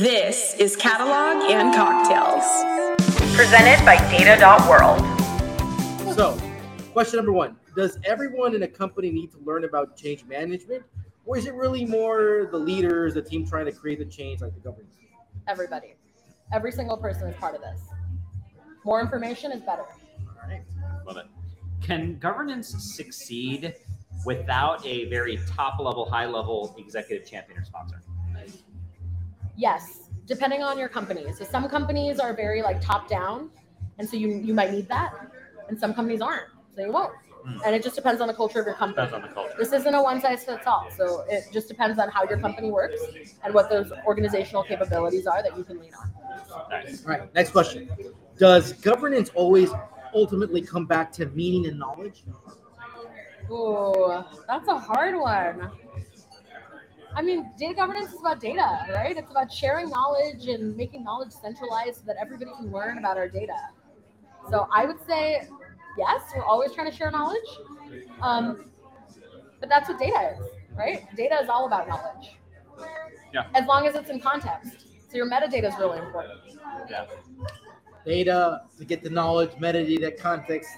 This is Catalog and Cocktails. Presented by Data.World. So, question number one Does everyone in a company need to learn about change management? Or is it really more the leaders, the team trying to create the change, like the governance? Everybody. Every single person is part of this. More information is better. All right. Love it. Can governance succeed without a very top level, high level executive champion or sponsor? Yes, depending on your company. So some companies are very like top down, and so you you might need that, and some companies aren't, so you won't. Hmm. And it just depends on the culture of your company. Depends on the culture. This isn't a one size fits all. So it just depends on how your company works and what those organizational capabilities are that you can lean on. Nice. All right. Next question Does governance always ultimately come back to meaning and knowledge? Ooh, that's a hard one. I mean, data governance is about data, right? It's about sharing knowledge and making knowledge centralized so that everybody can learn about our data. So I would say, yes, we're always trying to share knowledge. Um, but that's what data is, right? Data is all about knowledge. Yeah. As long as it's in context. So your metadata is really important. Yeah. Data to get the knowledge, metadata, context,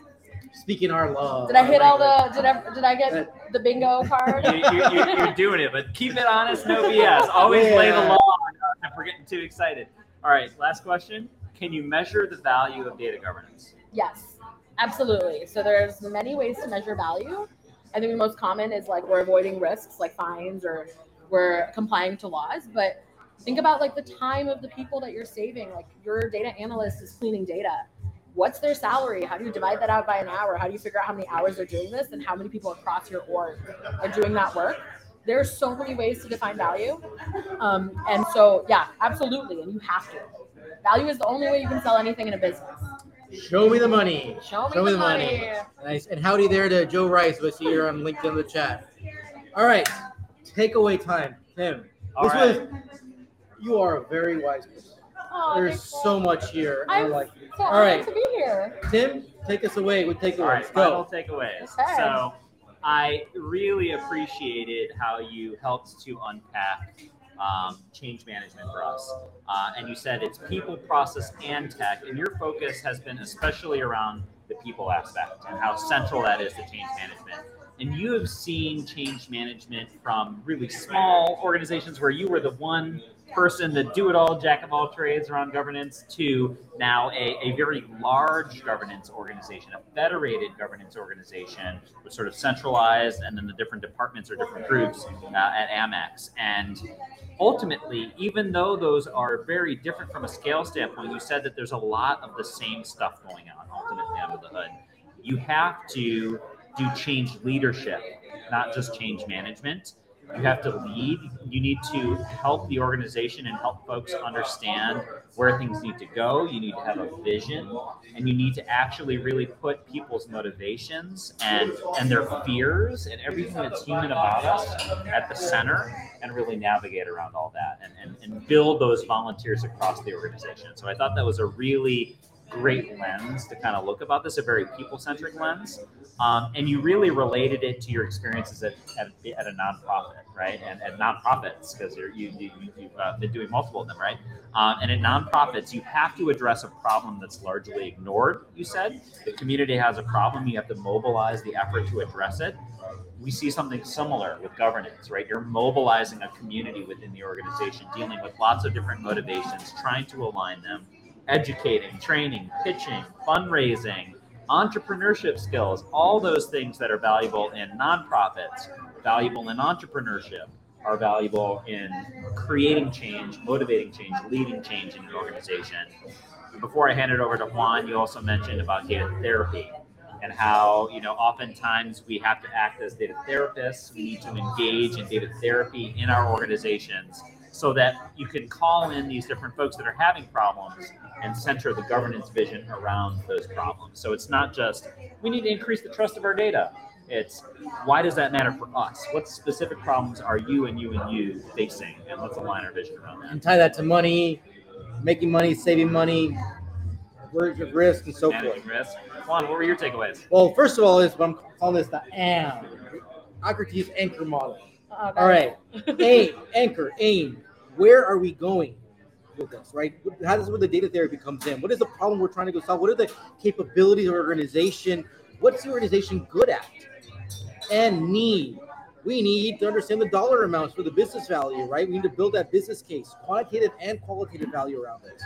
speaking our love. Did I hit all the? Did I? Did I get the bingo card? you, you, you, you're doing it, but keep it honest, no BS. Always lay the law on us if we're getting too excited. All right, last question. Can you measure the value of data governance? Yes, absolutely. So there's many ways to measure value. I think the most common is like we're avoiding risks like fines or we're complying to laws. But think about like the time of the people that you're saving. Like your data analyst is cleaning data. What's their salary? How do you divide that out by an hour? How do you figure out how many hours they're doing this and how many people across your org are doing that work? There's so many ways to define value. Um, and so, yeah, absolutely. And you have to. Value is the only way you can sell anything in a business. Show me the money. Show me the money. Nice. And howdy there to Joe Rice, was here on LinkedIn in the chat. All right. Takeaway time. Tim. All this right. was you are a very wise person. Aw, There's so much here. I I'm like so All honored right. To here. Tim, take us away with takeaways. All right, Go. final takeaways. Okay. So, I really appreciated how you helped to unpack um, change management for us. Uh, and you said it's people, process, and tech. And your focus has been especially around the people aspect and how central that is to change management. And you have seen change management from really small organizations where you were the one person, the do it all, jack of all trades around governance, to now a, a very large governance organization, a federated governance organization with sort of centralized and then the different departments or different groups uh, at Amex. And ultimately, even though those are very different from a scale standpoint, you said that there's a lot of the same stuff going on ultimately under the hood. You have to do change leadership, not just change management. You have to lead. You need to help the organization and help folks understand where things need to go. You need to have a vision, and you need to actually really put people's motivations and and their fears and everything that's human about us at the center, and really navigate around all that and, and, and build those volunteers across the organization. So I thought that was a really great lens to kind of look about this, a very people-centric lens. Um, and you really related it to your experiences at, at, at a nonprofit, right? And at nonprofits, because you, you, you've uh, been doing multiple of them, right? Um, and at nonprofits, you have to address a problem that's largely ignored, you said. The community has a problem, you have to mobilize the effort to address it. We see something similar with governance, right? You're mobilizing a community within the organization, dealing with lots of different motivations, trying to align them, educating, training, pitching, fundraising, entrepreneurship skills, all those things that are valuable in nonprofits, valuable in entrepreneurship, are valuable in creating change, motivating change, leading change in an organization. Before I hand it over to Juan, you also mentioned about data therapy and how, you know, oftentimes we have to act as data therapists. We need to engage in data therapy in our organizations so that you can call in these different folks that are having problems and center the governance vision around those problems. So it's not just we need to increase the trust of our data. It's why does that matter for us? What specific problems are you and you and you facing? And let's align our vision around that. And tie that to money, making money, saving money, words of risk, and so forth. Risk. Juan, what were your takeaways? Well, first of all, is what I'm calling this the AM, Socrates anchor model. Uh, All right, aim, anchor, aim. Where are we going? with this, right? How does where the data therapy comes in? What is the problem we're trying to go solve? What are the capabilities of our organization? What's the organization good at? And need. We need to understand the dollar amounts for the business value, right? We need to build that business case, quantitative and qualitative value around this.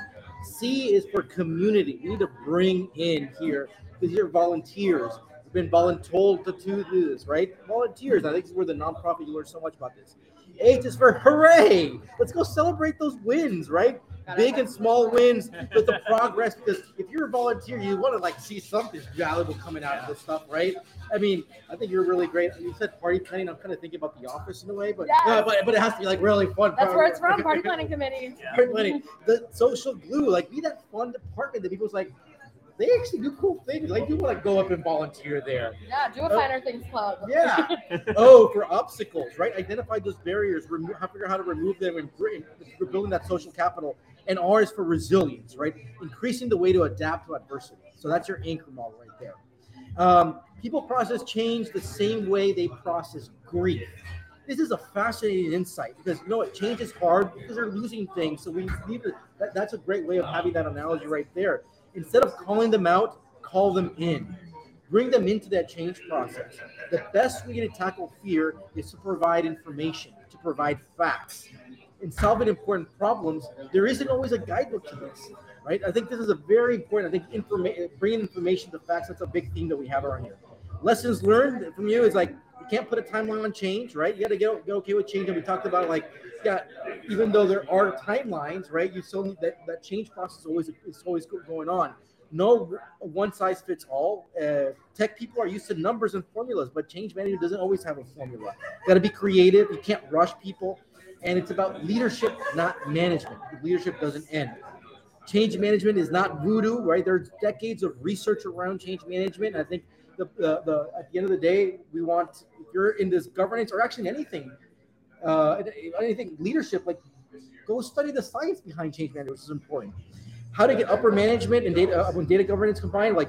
C is for community. We need to bring in here because you're volunteers. Been voluntold to do this, right? Volunteers. I think this is where the nonprofit you learn so much about this. H is for hooray. Let's go celebrate those wins, right? Big and small wins but the progress. Because if you're a volunteer, you want to like see something valuable coming out of this stuff, right? I mean, I think you're really great. You said party planning. I'm kind of thinking about the office in a way, but Yes. no, but, but it has to be like really fun. That's where it's from, party planning committee. Party planning. The social glue, like be that fun department that people's like, they actually do cool things. Like, do want to go up and volunteer there. Yeah, do a finer things club. Yeah. oh, for obstacles, right? Identify those barriers, remove, figure out how to remove them, and bring, we're building that social capital. And R is for resilience, right? Increasing the way to adapt to adversity. So that's your anchor model right there. Um, people process change the same way they process grief. This is a fascinating insight because you know what? Change is hard because they're losing things. So we need to, that, that's a great way of having that analogy right there. Instead of calling them out, call them in. Bring them into that change process. The best way to tackle fear is to provide information, to provide facts. In solving important problems, there isn't always a guidebook to this, right? I think this is a very important. I think information, bringing information to facts, that's a big theme that we have around here. Lessons learned from you is like can't put a timeline on change, right? You got to get, get okay with change. And we talked about like, yeah, even though there are timelines, right? You still need that that change process always is always going on. No one size fits all. Uh, tech people are used to numbers and formulas, but change management doesn't always have a formula. Got to be creative. You can't rush people, and it's about leadership, not management. Leadership doesn't end. Change management is not voodoo, right? There's decades of research around change management. I think the, the, the at the end of the day, we want if you're in this governance or actually anything, uh, anything leadership, like go study the science behind change management, which is important. How to get upper management and data uh, when data governance combined, like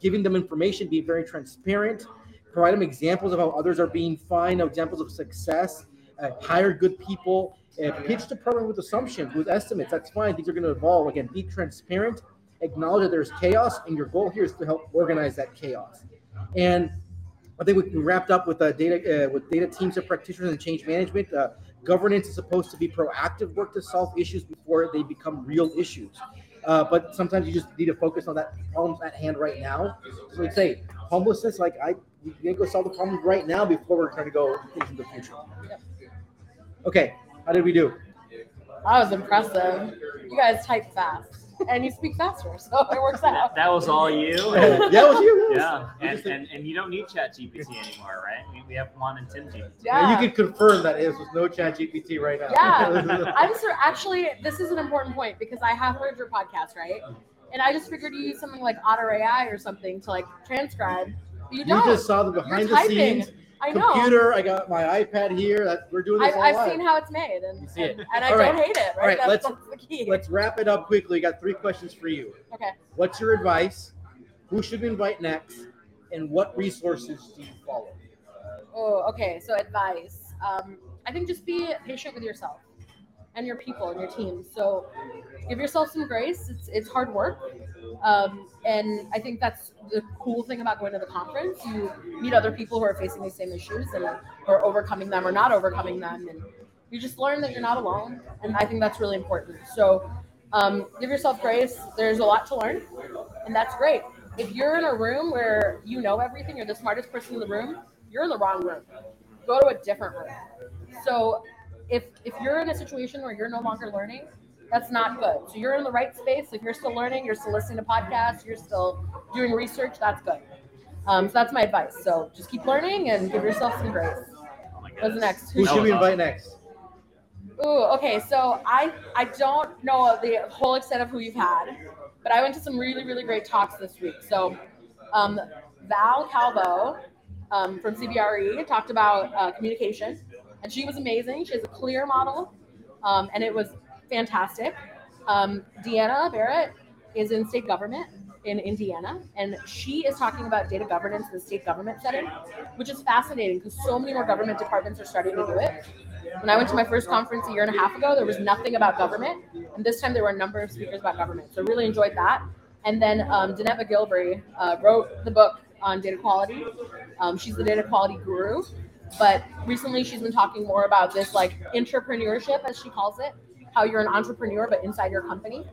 giving them information, be very transparent, provide them examples of how others are being fine, examples of success, uh, hire good people, uh, pitch the program with assumptions, with estimates. That's fine. Things are going to evolve. Again, be transparent, acknowledge that there's chaos, and your goal here is to help organize that chaos. And I think we wrapped up with uh, data uh, with data teams of practitioners and change management. Uh, governance is supposed to be proactive work to solve issues before they become real issues. Uh, but sometimes you just need to focus on that problems at hand right now. So we say homelessness, like I, need to go solve the problems right now before we're trying to go into the future. Okay, how did we do? That was impressive. You guys type fast. And you speak faster, so it works That, out. that was all you. yeah, it was you. Yeah, We and, and, and you don't need Chat GPT anymore, right? We, we have Juan and Tim GPT. Yeah. Now you can confirm that it was no chat GPT right now. Yeah. I'm sur- actually, this is an important point because I have heard your podcast, right? And I just figured you use something like Otter AI or something to like transcribe. But you you don't. just saw the behind the typing. scenes I know. computer. I got my iPad here. That we're doing this I've, all I've live. seen how it's made, and, You see it. and, and I All don't right. hate it. Right? All right, that's, let's- that's the key. Let's wrap it up quickly. We got three questions for you. Okay. What's your advice? Who should we invite next? And what resources do you follow? Oh, okay. So advice. Um, I think just be patient with yourself and your people and your team. So give yourself some grace. It's it's hard work, um, and I think that's the cool thing about going to the conference. You meet other people who are facing these same issues and who are overcoming them or not overcoming them, and you just learn that you're not alone. And I think that's really important. So um, give yourself grace. There's a lot to learn, and that's great. If you're in a room where you know everything, you're the smartest person in the room, you're in the wrong room. Go to a different room. So if if you're in a situation where you're no longer learning, that's not good. So you're in the right space. If you're still learning, you're still listening to podcasts, you're still doing research, that's good. Um, so that's my advice. So just keep learning and give yourself some grace. What's next? Who should we invite next? Ooh, okay. So I I don't know the whole extent of who you've had, but I went to some really really great talks this week. So um, Val Calvo um, from CBRE talked about uh, communication, and she was amazing. She has a clear model, um, and it was fantastic. Um, Deanna Barrett is in state government in Indiana, and she is talking about data governance in the state government setting, which is fascinating because so many more government departments are starting to do it. When I went to my first conference a year and a half ago, there was nothing about government, and this time there were a number of speakers about government. So really enjoyed that. And then um, Danette McGilvray uh, wrote the book on data quality. Um, she's the data quality guru, but recently she's been talking more about this like entrepreneurship, as she calls it, how you're an entrepreneur but inside your company.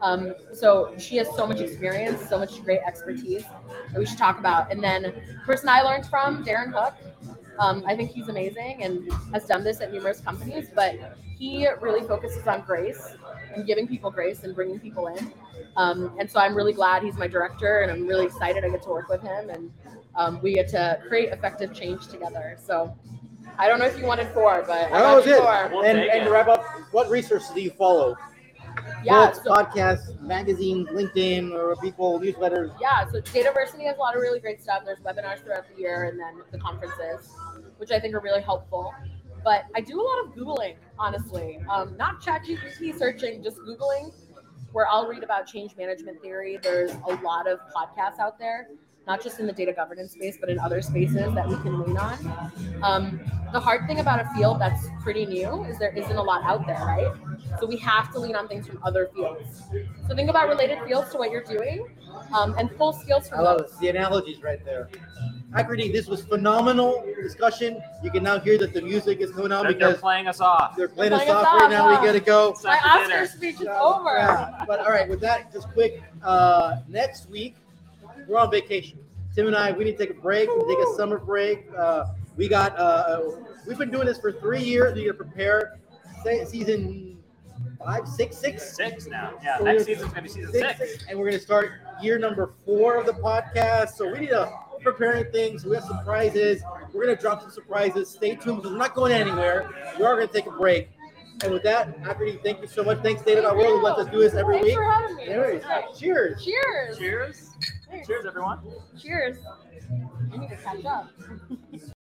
Um, so she has so much experience, so much great expertise that we should talk about. And then person I learned from, Darren Hook. Um, I think he's amazing and has done this at numerous companies, but he really focuses on grace and giving people grace and bringing people in. Um, and so I'm really glad he's my director, and I'm really excited I get to work with him, and um, we get to create effective change together. So I don't know if you wanted four, but I That got was it. four. We'll and and to wrap up, what resources do you follow? Yeah, Books, so- podcasts, magazines, LinkedIn, or people, newsletters. yeah, so Dataversity has a lot of really great stuff. There's webinars throughout the year and then the conferences, which I think are really helpful. But I do a lot of Googling, honestly. Um, not ChatGPT searching, just Googling, where I'll read about change management theory. There's a lot of podcasts out there, not just in the data governance space, but in other spaces that we can lean on. Um, the hard thing about a field that's pretty new is there isn't a lot out there, right? So we have to lean on things from other fields. So think about related fields to what you're doing um, and pull skills I love those. it. The analogies right there. Aakriti, this was phenomenal discussion. You can now hear that the music is coming on They're, they're playing us off. they're playing They're us playing us off right off, now. We gotta go. My time Oscar dinner. speech is over. Yeah, but all right, with that, just quick. Uh, next week, we're on vacation. Tim and I, we need to take a break. We take a summer break. Uh, we got. Uh, we've been doing this for three years. We need to prepare season five, six, six, Six now. Yeah, So next season's gonna be season six, six. and we're gonna start year number four of the podcast. So we need to preparing things. We have surprises. We're gonna drop some surprises. Stay tuned because we're not going anywhere. We are gonna take a break. And with that, Aakriti, thank you so much. Thanks, David. I will let us do this every Thanks week. for having me. There it is. Cheers. Cheers. Cheers. Cheers, everyone. Cheers. I need to catch up.